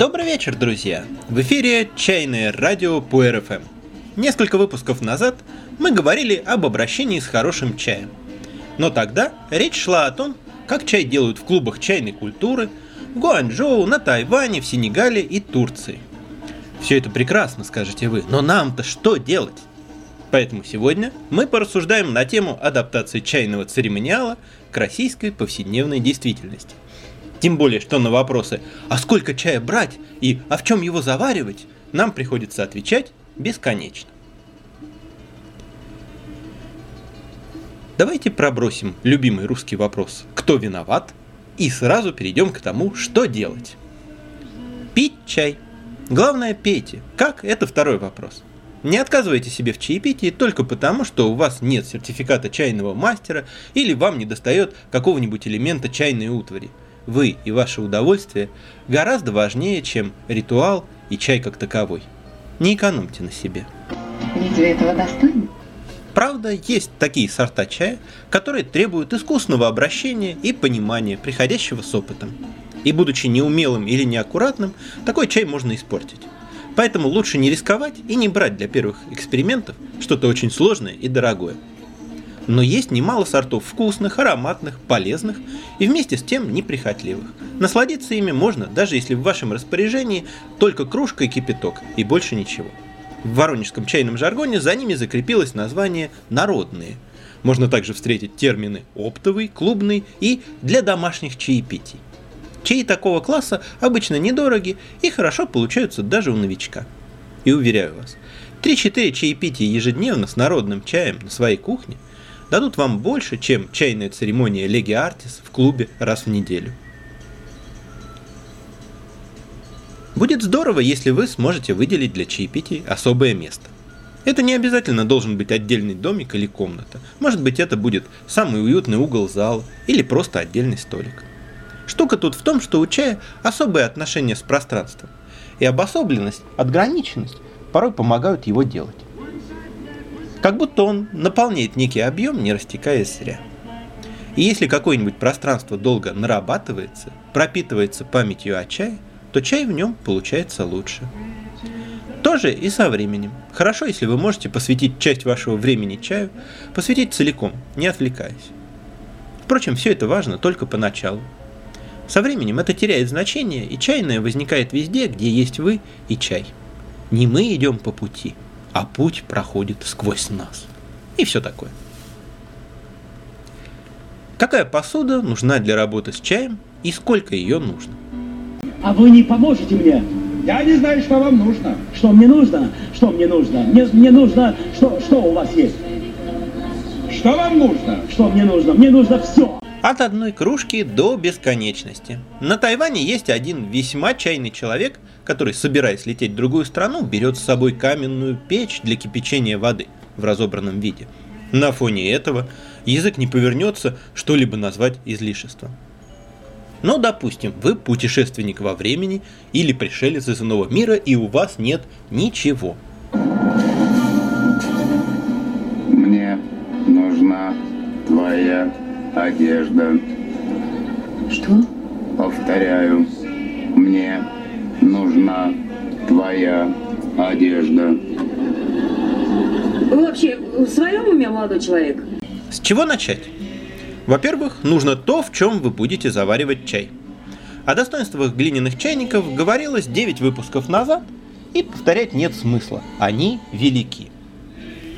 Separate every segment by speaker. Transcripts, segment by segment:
Speaker 1: Добрый вечер, друзья! В эфире «Чайное радио» по РФМ. Несколько выпусков назад мы говорили об обращении с хорошим чаем. Но тогда речь шла о том, как чай делают в клубах чайной культуры в Гуанчжоу, на Тайване, в Сенегале и Турции. Все это прекрасно, скажете вы, но нам-то что делать? Поэтому сегодня мы порассуждаем на тему адаптации чайного церемониала к российской повседневной действительности – тем более, что на вопросы «А сколько чая брать?» и «А в чем его заваривать?» нам приходится отвечать бесконечно. Давайте пробросим любимый русский вопрос «Кто виноват?» и сразу перейдем к тому, что делать. Пить чай. Главное, пейте. Как? Это второй вопрос. Не отказывайте себе в чаепитии только потому, что у вас нет сертификата чайного мастера или вам не достает какого-нибудь элемента чайной утвари – вы и ваше удовольствие гораздо важнее, чем ритуал и чай как таковой. Не экономьте на себе.
Speaker 2: Вы этого достойны.
Speaker 1: Правда, есть такие сорта чая, которые требуют искусного обращения и понимания, приходящего с опытом. И будучи неумелым или неаккуратным, такой чай можно испортить. Поэтому лучше не рисковать и не брать для первых экспериментов что-то очень сложное и дорогое – но есть немало сортов вкусных, ароматных, полезных и вместе с тем неприхотливых. Насладиться ими можно, даже если в вашем распоряжении только кружка и кипяток, и больше ничего. В воронежском чайном жаргоне за ними закрепилось название «народные». Можно также встретить термины «оптовый», «клубный» и «для домашних чаепитий». Чаи такого класса обычно недороги и хорошо получаются даже у новичка. И уверяю вас, 3-4 чаепития ежедневно с народным чаем на своей кухне – дадут вам больше, чем чайная церемония Леги Артис в клубе раз в неделю. Будет здорово, если вы сможете выделить для чаепитий особое место. Это не обязательно должен быть отдельный домик или комната. Может быть, это будет самый уютный угол зала или просто отдельный столик. Штука тут в том, что у чая особое отношение с пространством. И обособленность, отграниченность порой помогают его делать. Как будто он наполняет некий объем, не растекаясь зря. И если какое-нибудь пространство долго нарабатывается, пропитывается памятью о чае, то чай в нем получается лучше. Тоже и со временем. Хорошо, если вы можете посвятить часть вашего времени чаю, посвятить целиком, не отвлекаясь. Впрочем, все это важно только поначалу. Со временем это теряет значение, и чайное возникает везде, где есть вы и чай. Не мы идем по пути – а путь проходит сквозь нас. И все такое. Какая посуда нужна для работы с чаем и сколько ее нужно?
Speaker 3: А вы не поможете мне?
Speaker 4: Я не знаю, что вам нужно.
Speaker 3: Что мне нужно? Что мне нужно? Мне, мне нужно... Что, что у вас есть?
Speaker 4: Что вам нужно?
Speaker 3: Что мне нужно? Мне нужно все.
Speaker 1: От одной кружки до бесконечности. На Тайване есть один весьма чайный человек – который, собираясь лететь в другую страну, берет с собой каменную печь для кипячения воды в разобранном виде. На фоне этого язык не повернется что-либо назвать излишеством. Но, допустим, вы путешественник во времени или пришелец из иного мира, и у вас нет ничего.
Speaker 5: Мне нужна твоя одежда.
Speaker 2: Что?
Speaker 5: Повторяю, мне нужна твоя одежда.
Speaker 2: Вы вообще в своем уме, молодой человек?
Speaker 1: С чего начать? Во-первых, нужно то, в чем вы будете заваривать чай. О достоинствах глиняных чайников говорилось 9 выпусков назад, и повторять нет смысла. Они велики.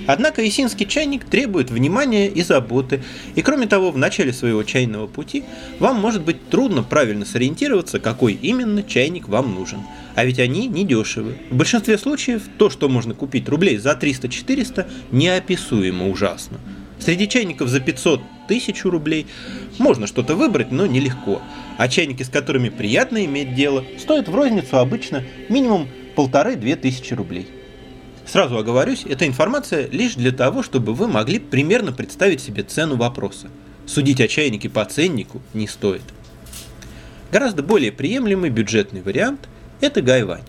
Speaker 1: Однако исинский чайник требует внимания и заботы, и кроме того, в начале своего чайного пути вам может быть трудно правильно сориентироваться, какой именно чайник вам нужен. А ведь они недешевы. В большинстве случаев то, что можно купить рублей за 300-400, неописуемо ужасно. Среди чайников за 500 тысячу рублей можно что-то выбрать, но нелегко. А чайники, с которыми приятно иметь дело, стоят в розницу обычно минимум полторы-две тысячи рублей. Сразу оговорюсь, эта информация лишь для того, чтобы вы могли примерно представить себе цену вопроса. Судить о чайнике по ценнику не стоит. Гораздо более приемлемый бюджетный вариант – это гайвань.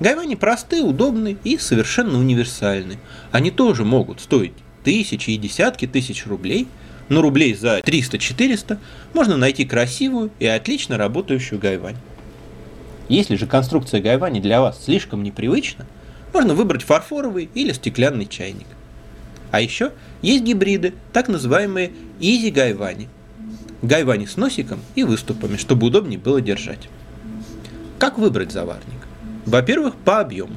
Speaker 1: Гайвани просты, удобны и совершенно универсальны. Они тоже могут стоить тысячи и десятки тысяч рублей, но рублей за 300-400 можно найти красивую и отлично работающую гайвань. Если же конструкция гайвани для вас слишком непривычна, можно выбрать фарфоровый или стеклянный чайник. А еще есть гибриды, так называемые Easy Гайвани. Гайвани с носиком и выступами, чтобы удобнее было держать. Как выбрать заварник? Во-первых, по объему.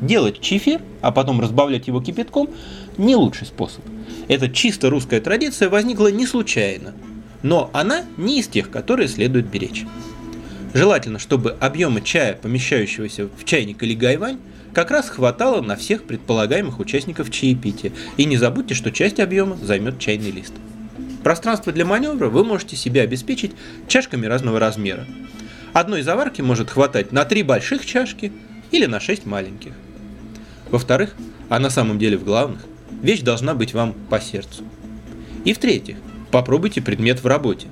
Speaker 1: Делать чефир, а потом разбавлять его кипятком – не лучший способ. Эта чисто русская традиция возникла не случайно, но она не из тех, которые следует беречь. Желательно, чтобы объема чая, помещающегося в чайник или гайвань, как раз хватало на всех предполагаемых участников чаепития. И не забудьте, что часть объема займет чайный лист. Пространство для маневра вы можете себе обеспечить чашками разного размера. Одной заварки может хватать на три больших чашки или на шесть маленьких. Во-вторых, а на самом деле в главных, вещь должна быть вам по сердцу. И в-третьих, попробуйте предмет в работе.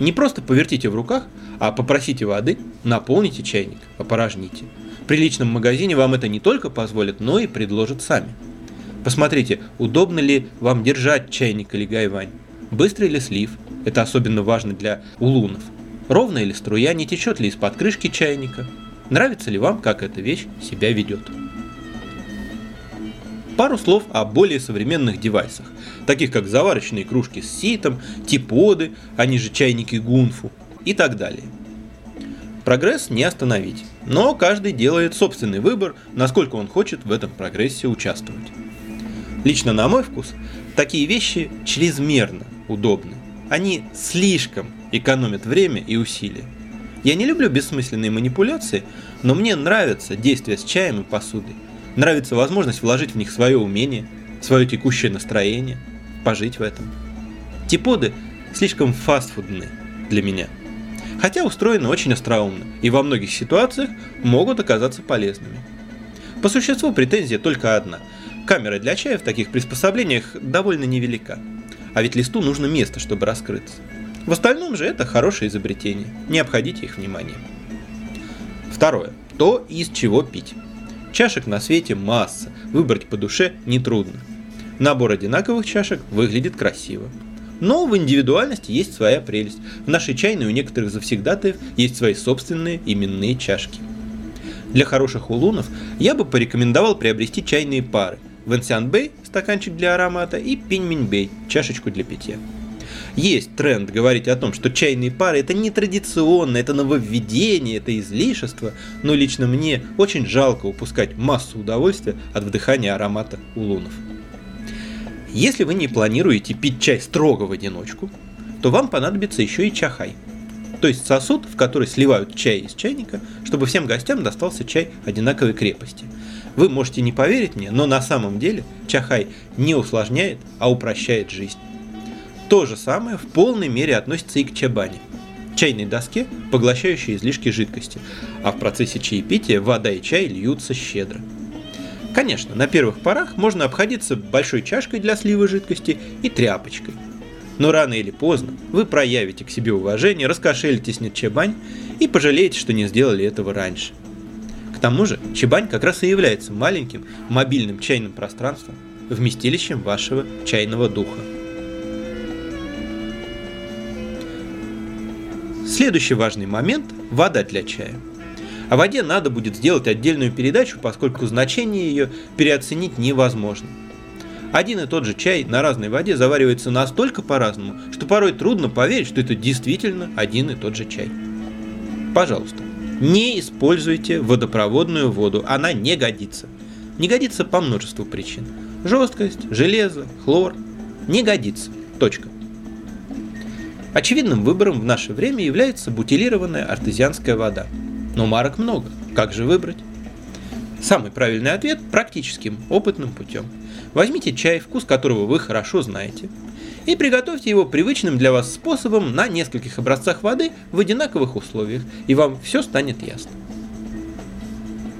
Speaker 1: Не просто повертите в руках, а попросите воды, наполните чайник, опорожните – приличном магазине вам это не только позволят, но и предложат сами. Посмотрите, удобно ли вам держать чайник или гайвань. Быстрый ли слив? Это особенно важно для улунов. Ровная ли струя, не течет ли из-под крышки чайника? Нравится ли вам, как эта вещь себя ведет? Пару слов о более современных девайсах, таких как заварочные кружки с ситом, типоды, они же чайники гунфу и так далее – Прогресс не остановить, но каждый делает собственный выбор, насколько он хочет в этом прогрессе участвовать. Лично на мой вкус, такие вещи чрезмерно удобны. Они слишком экономят время и усилия. Я не люблю бессмысленные манипуляции, но мне нравится действие с чаем и посудой. Нравится возможность вложить в них свое умение, свое текущее настроение, пожить в этом. Типоды слишком фастфудные для меня – хотя устроены очень остроумно и во многих ситуациях могут оказаться полезными. По существу претензия только одна. Камера для чая в таких приспособлениях довольно невелика. А ведь листу нужно место, чтобы раскрыться. В остальном же это хорошее изобретение. Не обходите их вниманием. Второе. То, из чего пить. Чашек на свете масса, выбрать по душе нетрудно. Набор одинаковых чашек выглядит красиво. Но в индивидуальности есть своя прелесть. В нашей чайной у некоторых завсегдатаев есть свои собственные именные чашки. Для хороших улунов я бы порекомендовал приобрести чайные пары. Вэнсян Бэй – стаканчик для аромата и Пиньминь Бэй – чашечку для питья. Есть тренд говорить о том, что чайные пары это не традиционно, это нововведение, это излишество, но лично мне очень жалко упускать массу удовольствия от вдыхания аромата улунов. Если вы не планируете пить чай строго в одиночку, то вам понадобится еще и чахай. То есть сосуд, в который сливают чай из чайника, чтобы всем гостям достался чай одинаковой крепости. Вы можете не поверить мне, но на самом деле чахай не усложняет, а упрощает жизнь. То же самое в полной мере относится и к чабане – чайной доске, поглощающей излишки жидкости, а в процессе чаепития вода и чай льются щедро. Конечно, на первых порах можно обходиться большой чашкой для слива жидкости и тряпочкой. Но рано или поздно вы проявите к себе уважение, раскошелитесь на чебань и пожалеете, что не сделали этого раньше. К тому же, чебань как раз и является маленьким мобильным чайным пространством, вместилищем вашего чайного духа. Следующий важный момент – вода для чая – о воде надо будет сделать отдельную передачу, поскольку значение ее переоценить невозможно. Один и тот же чай на разной воде заваривается настолько по-разному, что порой трудно поверить, что это действительно один и тот же чай. Пожалуйста, не используйте водопроводную воду, она не годится. Не годится по множеству причин. Жесткость, железо, хлор. Не годится. Точка. Очевидным выбором в наше время является бутилированная артезианская вода – но марок много. Как же выбрать? Самый правильный ответ – практическим, опытным путем. Возьмите чай, вкус которого вы хорошо знаете, и приготовьте его привычным для вас способом на нескольких образцах воды в одинаковых условиях, и вам все станет ясно.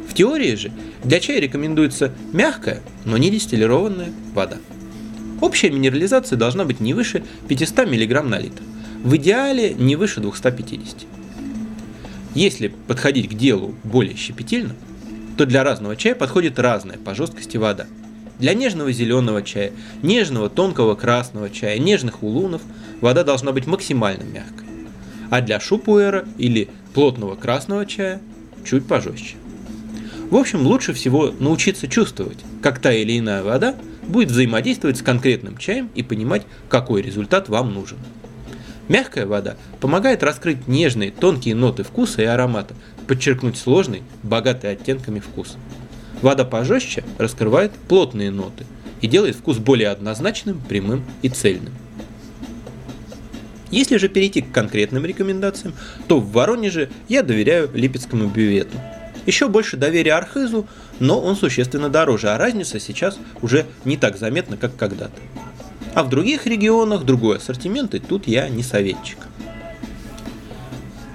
Speaker 1: В теории же для чая рекомендуется мягкая, но не дистиллированная вода. Общая минерализация должна быть не выше 500 мг на литр, в идеале не выше 250 если подходить к делу более щепетильно, то для разного чая подходит разная по жесткости вода. Для нежного зеленого чая, нежного тонкого красного чая, нежных улунов вода должна быть максимально мягкой. А для шупуэра или плотного красного чая чуть пожестче. В общем, лучше всего научиться чувствовать, как та или иная вода будет взаимодействовать с конкретным чаем и понимать, какой результат вам нужен. Мягкая вода помогает раскрыть нежные, тонкие ноты вкуса и аромата, подчеркнуть сложный, богатый оттенками вкус. Вода пожестче раскрывает плотные ноты и делает вкус более однозначным, прямым и цельным. Если же перейти к конкретным рекомендациям, то в Воронеже я доверяю Липецкому бювету – еще больше доверия Архизу, но он существенно дороже, а разница сейчас уже не так заметна, как когда-то. А в других регионах другой ассортимент, и тут я не советчик.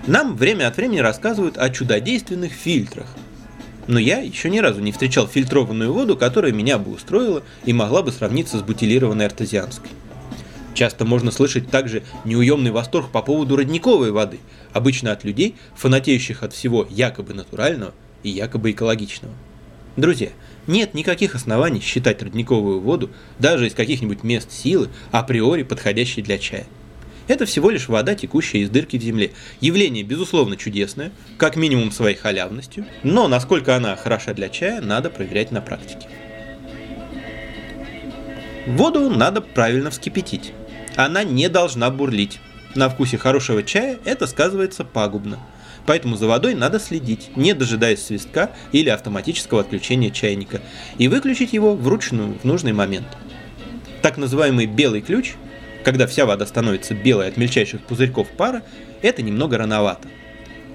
Speaker 1: Нам время от времени рассказывают о чудодейственных фильтрах. Но я еще ни разу не встречал фильтрованную воду, которая меня бы устроила и могла бы сравниться с бутилированной артезианской. Часто можно слышать также неуемный восторг по поводу родниковой воды, обычно от людей, фанатеющих от всего якобы натурального и якобы экологичного. Друзья, нет никаких оснований считать родниковую воду даже из каких-нибудь мест силы априори подходящей для чая. Это всего лишь вода, текущая из дырки в земле. Явление, безусловно, чудесное, как минимум своей халявностью, но насколько она хороша для чая, надо проверять на практике. Воду надо правильно вскипятить. Она не должна бурлить. На вкусе хорошего чая это сказывается пагубно. Поэтому за водой надо следить, не дожидаясь свистка или автоматического отключения чайника, и выключить его вручную в нужный момент. Так называемый белый ключ, когда вся вода становится белой от мельчайших пузырьков пара, это немного рановато.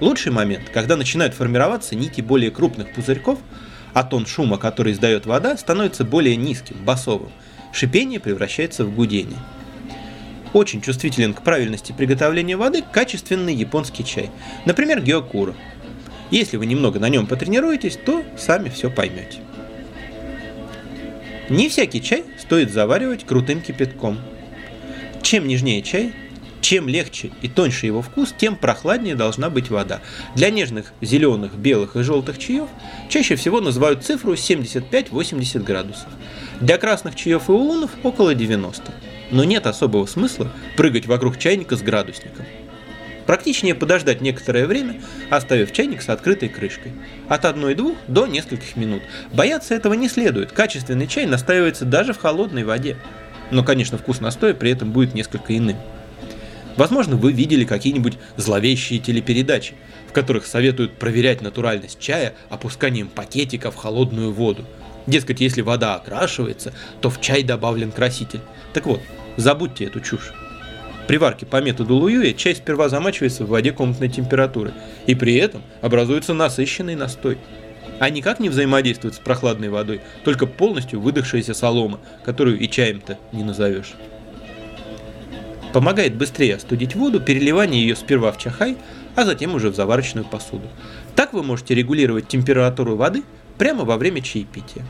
Speaker 1: Лучший момент, когда начинают формироваться нити более крупных пузырьков, а тон шума, который издает вода, становится более низким, басовым. Шипение превращается в гудение – очень чувствителен к правильности приготовления воды качественный японский чай, например, геокура. Если вы немного на нем потренируетесь, то сами все поймете. Не всякий чай стоит заваривать крутым кипятком. Чем нежнее чай, чем легче и тоньше его вкус, тем прохладнее должна быть вода. Для нежных зеленых, белых и желтых чаев чаще всего называют цифру 75-80 градусов. Для красных чаев и улунов около 90 но нет особого смысла прыгать вокруг чайника с градусником. Практичнее подождать некоторое время, оставив чайник с открытой крышкой. От 1-2 до нескольких минут. Бояться этого не следует, качественный чай настаивается даже в холодной воде. Но, конечно, вкус настоя при этом будет несколько иным. Возможно, вы видели какие-нибудь зловещие телепередачи, в которых советуют проверять натуральность чая опусканием пакетика в холодную воду. Дескать, если вода окрашивается, то в чай добавлен краситель. Так вот, Забудьте эту чушь. При варке по методу Луюя чай сперва замачивается в воде комнатной температуры, и при этом образуется насыщенный настой. А никак не взаимодействует с прохладной водой, только полностью выдохшаяся солома, которую и чаем-то не назовешь. Помогает быстрее остудить воду переливание ее сперва в чахай, а затем уже в заварочную посуду. Так вы можете регулировать температуру воды прямо во время чаепития.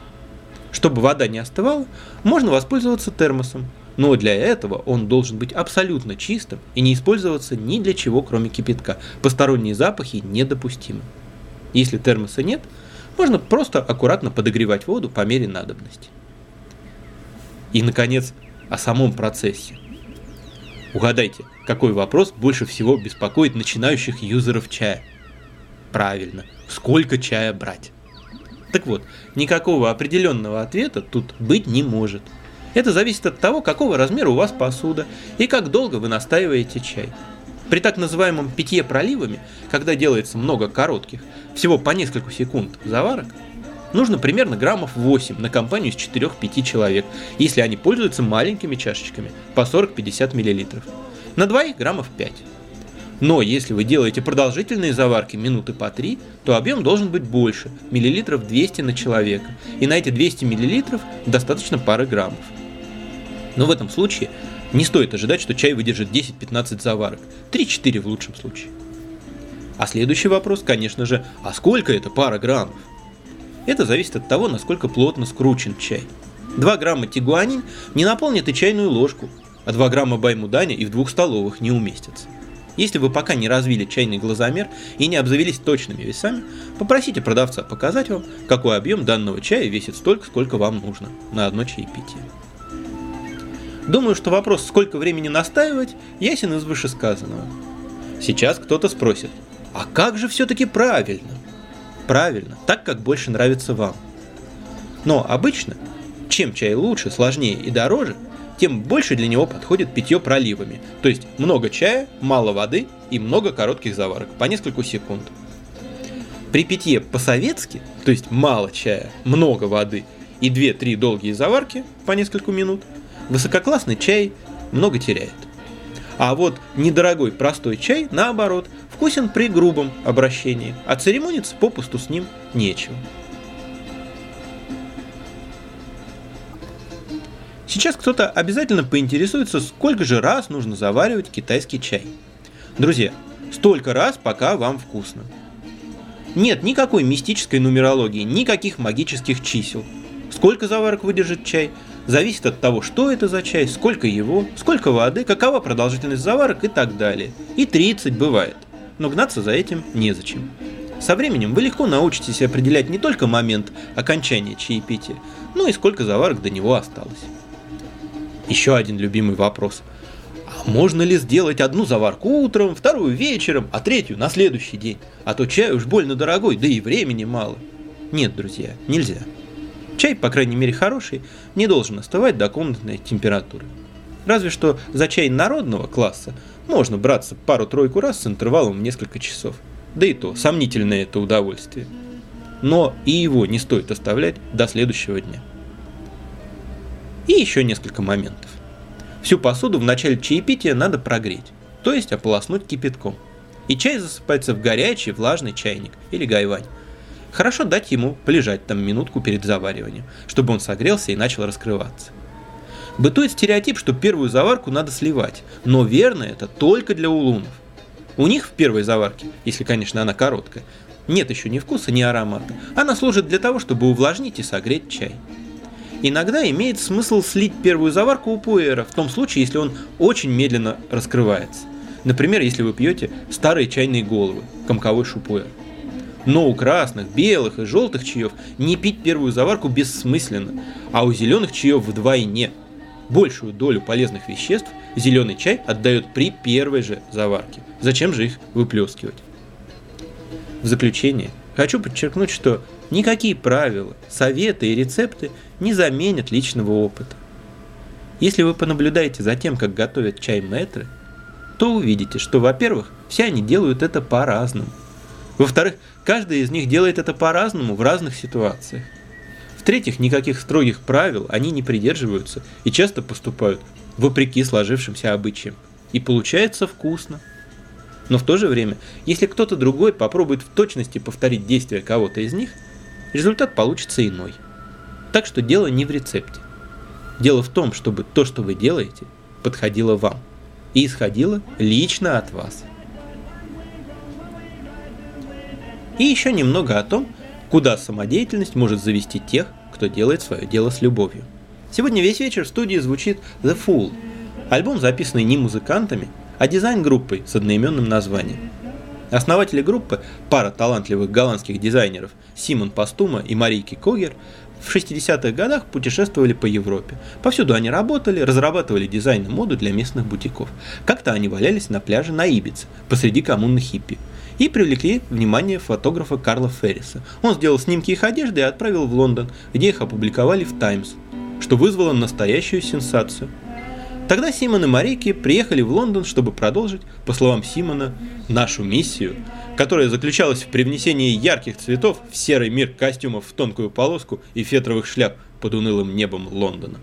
Speaker 1: Чтобы вода не остывала, можно воспользоваться термосом, но для этого он должен быть абсолютно чистым и не использоваться ни для чего, кроме кипятка. Посторонние запахи недопустимы. Если термоса нет, можно просто аккуратно подогревать воду по мере надобности. И, наконец, о самом процессе. Угадайте, какой вопрос больше всего беспокоит начинающих юзеров чая? Правильно, сколько чая брать? Так вот, никакого определенного ответа тут быть не может – это зависит от того, какого размера у вас посуда и как долго вы настаиваете чай. При так называемом питье проливами, когда делается много коротких, всего по несколько секунд заварок, нужно примерно граммов 8 на компанию из 4-5 человек, если они пользуются маленькими чашечками по 40-50 мл. На двоих граммов 5. Но если вы делаете продолжительные заварки минуты по 3, то объем должен быть больше, миллилитров 200 на человека. И на эти 200 миллилитров достаточно пары граммов. Но в этом случае не стоит ожидать, что чай выдержит 10-15 заварок, 3-4 в лучшем случае. А следующий вопрос, конечно же, а сколько это пара граммов? Это зависит от того, насколько плотно скручен чай. 2 грамма тигуанин не наполнит и чайную ложку, а 2 грамма баймуданя и в двух столовых не уместятся. Если вы пока не развили чайный глазомер и не обзавелись точными весами, попросите продавца показать вам, какой объем данного чая весит столько, сколько вам нужно на одно чаепитие. Думаю, что вопрос, сколько времени настаивать, ясен из вышесказанного. Сейчас кто-то спросит, а как же все-таки правильно? Правильно, так, как больше нравится вам. Но обычно, чем чай лучше, сложнее и дороже, тем больше для него подходит питье проливами. То есть много чая, мало воды и много коротких заварок, по несколько секунд. При питье по-советски, то есть мало чая, много воды и 2-3 долгие заварки по несколько минут, высококлассный чай много теряет. А вот недорогой простой чай, наоборот, вкусен при грубом обращении, а церемониться попусту с ним нечего. Сейчас кто-то обязательно поинтересуется, сколько же раз нужно заваривать китайский чай. Друзья, столько раз, пока вам вкусно. Нет никакой мистической нумерологии, никаких магических чисел. Сколько заварок выдержит чай, зависит от того, что это за чай, сколько его, сколько воды, какова продолжительность заварок и так далее. И 30 бывает. Но гнаться за этим незачем. Со временем вы легко научитесь определять не только момент окончания чаепития, но и сколько заварок до него осталось. Еще один любимый вопрос. А можно ли сделать одну заварку утром, вторую вечером, а третью на следующий день? А то чай уж больно дорогой, да и времени мало. Нет, друзья, нельзя. Чай, по крайней мере хороший, не должен остывать до комнатной температуры. Разве что за чай народного класса можно браться пару-тройку раз с интервалом в несколько часов. Да и то, сомнительное это удовольствие. Но и его не стоит оставлять до следующего дня. И еще несколько моментов. Всю посуду в начале чаепития надо прогреть, то есть ополоснуть кипятком. И чай засыпается в горячий влажный чайник или гайвань. Хорошо дать ему полежать там минутку перед завариванием, чтобы он согрелся и начал раскрываться. Бытует стереотип, что первую заварку надо сливать, но верно это только для улунов. У них в первой заварке, если, конечно, она короткая, нет еще ни вкуса, ни аромата. Она служит для того, чтобы увлажнить и согреть чай. Иногда имеет смысл слить первую заварку у пуэра, в том случае, если он очень медленно раскрывается. Например, если вы пьете старые чайные головы, комковой шупуэр. Но у красных, белых и желтых чаев не пить первую заварку бессмысленно, а у зеленых чаев вдвойне. Большую долю полезных веществ зеленый чай отдает при первой же заварке. Зачем же их выплескивать? В заключение хочу подчеркнуть, что никакие правила, советы и рецепты не заменят личного опыта. Если вы понаблюдаете за тем, как готовят чай мэтры, то увидите, что, во-первых, все они делают это по-разному. Во-вторых, каждый из них делает это по-разному в разных ситуациях. В-третьих, никаких строгих правил они не придерживаются и часто поступают вопреки сложившимся обычаям. И получается вкусно. Но в то же время, если кто-то другой попробует в точности повторить действия кого-то из них, результат получится иной. Так что дело не в рецепте. Дело в том, чтобы то, что вы делаете, подходило вам и исходило лично от вас. И еще немного о том, куда самодеятельность может завести тех, кто делает свое дело с любовью. Сегодня весь вечер в студии звучит The Fool, альбом, записанный не музыкантами, а дизайн-группой с одноименным названием. Основатели группы, пара талантливых голландских дизайнеров Симон Пастума и Марийки Когер, в 60-х годах путешествовали по Европе. Повсюду они работали, разрабатывали дизайн и моду для местных бутиков. Как-то они валялись на пляже на Ибице, посреди коммуны хиппи. И привлекли внимание фотографа Карла Ферриса. Он сделал снимки их одежды и отправил в Лондон, где их опубликовали в «Таймс», что вызвало настоящую сенсацию. Тогда Симон и Марики приехали в Лондон, чтобы продолжить, по словам Симона, нашу миссию – которая заключалась в привнесении ярких цветов в серый мир костюмов в тонкую полоску и фетровых шляп под унылым небом Лондона.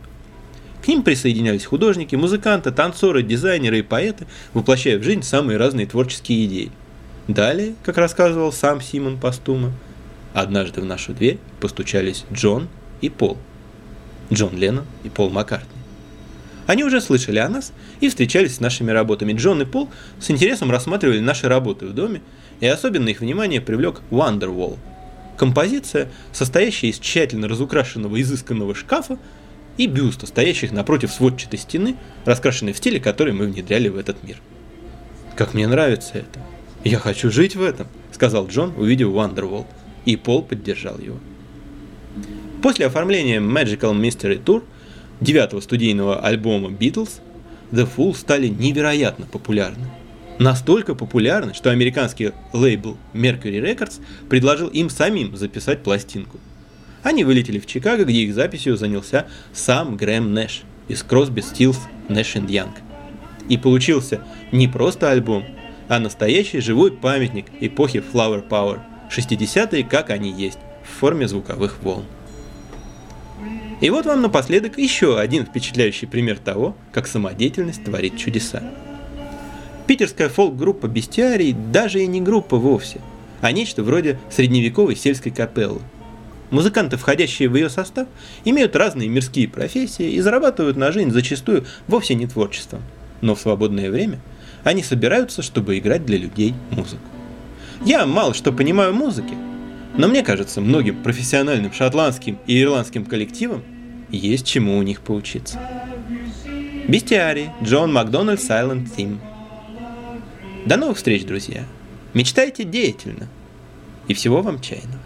Speaker 1: К ним присоединялись художники, музыканты, танцоры, дизайнеры и поэты, воплощая в жизнь самые разные творческие идеи. Далее, как рассказывал сам Симон Пастума, однажды в нашу дверь постучались Джон и Пол. Джон Леннон и Пол Маккартни. Они уже слышали о нас и встречались с нашими работами. Джон и Пол с интересом рассматривали наши работы в доме и особенно их внимание привлек Wonderwall. Композиция, состоящая из тщательно разукрашенного изысканного шкафа и бюста, стоящих напротив сводчатой стены, раскрашенной в стиле, который мы внедряли в этот мир. «Как мне нравится это! Я хочу жить в этом!» — сказал Джон, увидев Wonderwall, и Пол поддержал его. После оформления Magical Mystery Tour, девятого студийного альбома Beatles, The Fool стали невероятно популярны. Настолько популярны, что американский лейбл Mercury Records предложил им самим записать пластинку. Они вылетели в Чикаго, где их записью занялся сам Грэм Нэш из Crosby, Stills, Nash Young. И получился не просто альбом, а настоящий живой памятник эпохи Flower Power, 60-е как они есть, в форме звуковых волн. И вот вам напоследок еще один впечатляющий пример того, как самодеятельность творит чудеса. Питерская фолк-группа «Бестиарий» даже и не группа вовсе, а нечто вроде средневековой сельской капеллы. Музыканты, входящие в ее состав, имеют разные мирские профессии и зарабатывают на жизнь зачастую вовсе не творчеством. Но в свободное время они собираются, чтобы играть для людей музыку. Я мало что понимаю в музыке, но мне кажется, многим профессиональным шотландским и ирландским коллективам есть чему у них поучиться. Бестиарий, Джон Макдональд, Silent Theme. До новых встреч, друзья. Мечтайте деятельно. И всего вам чайного.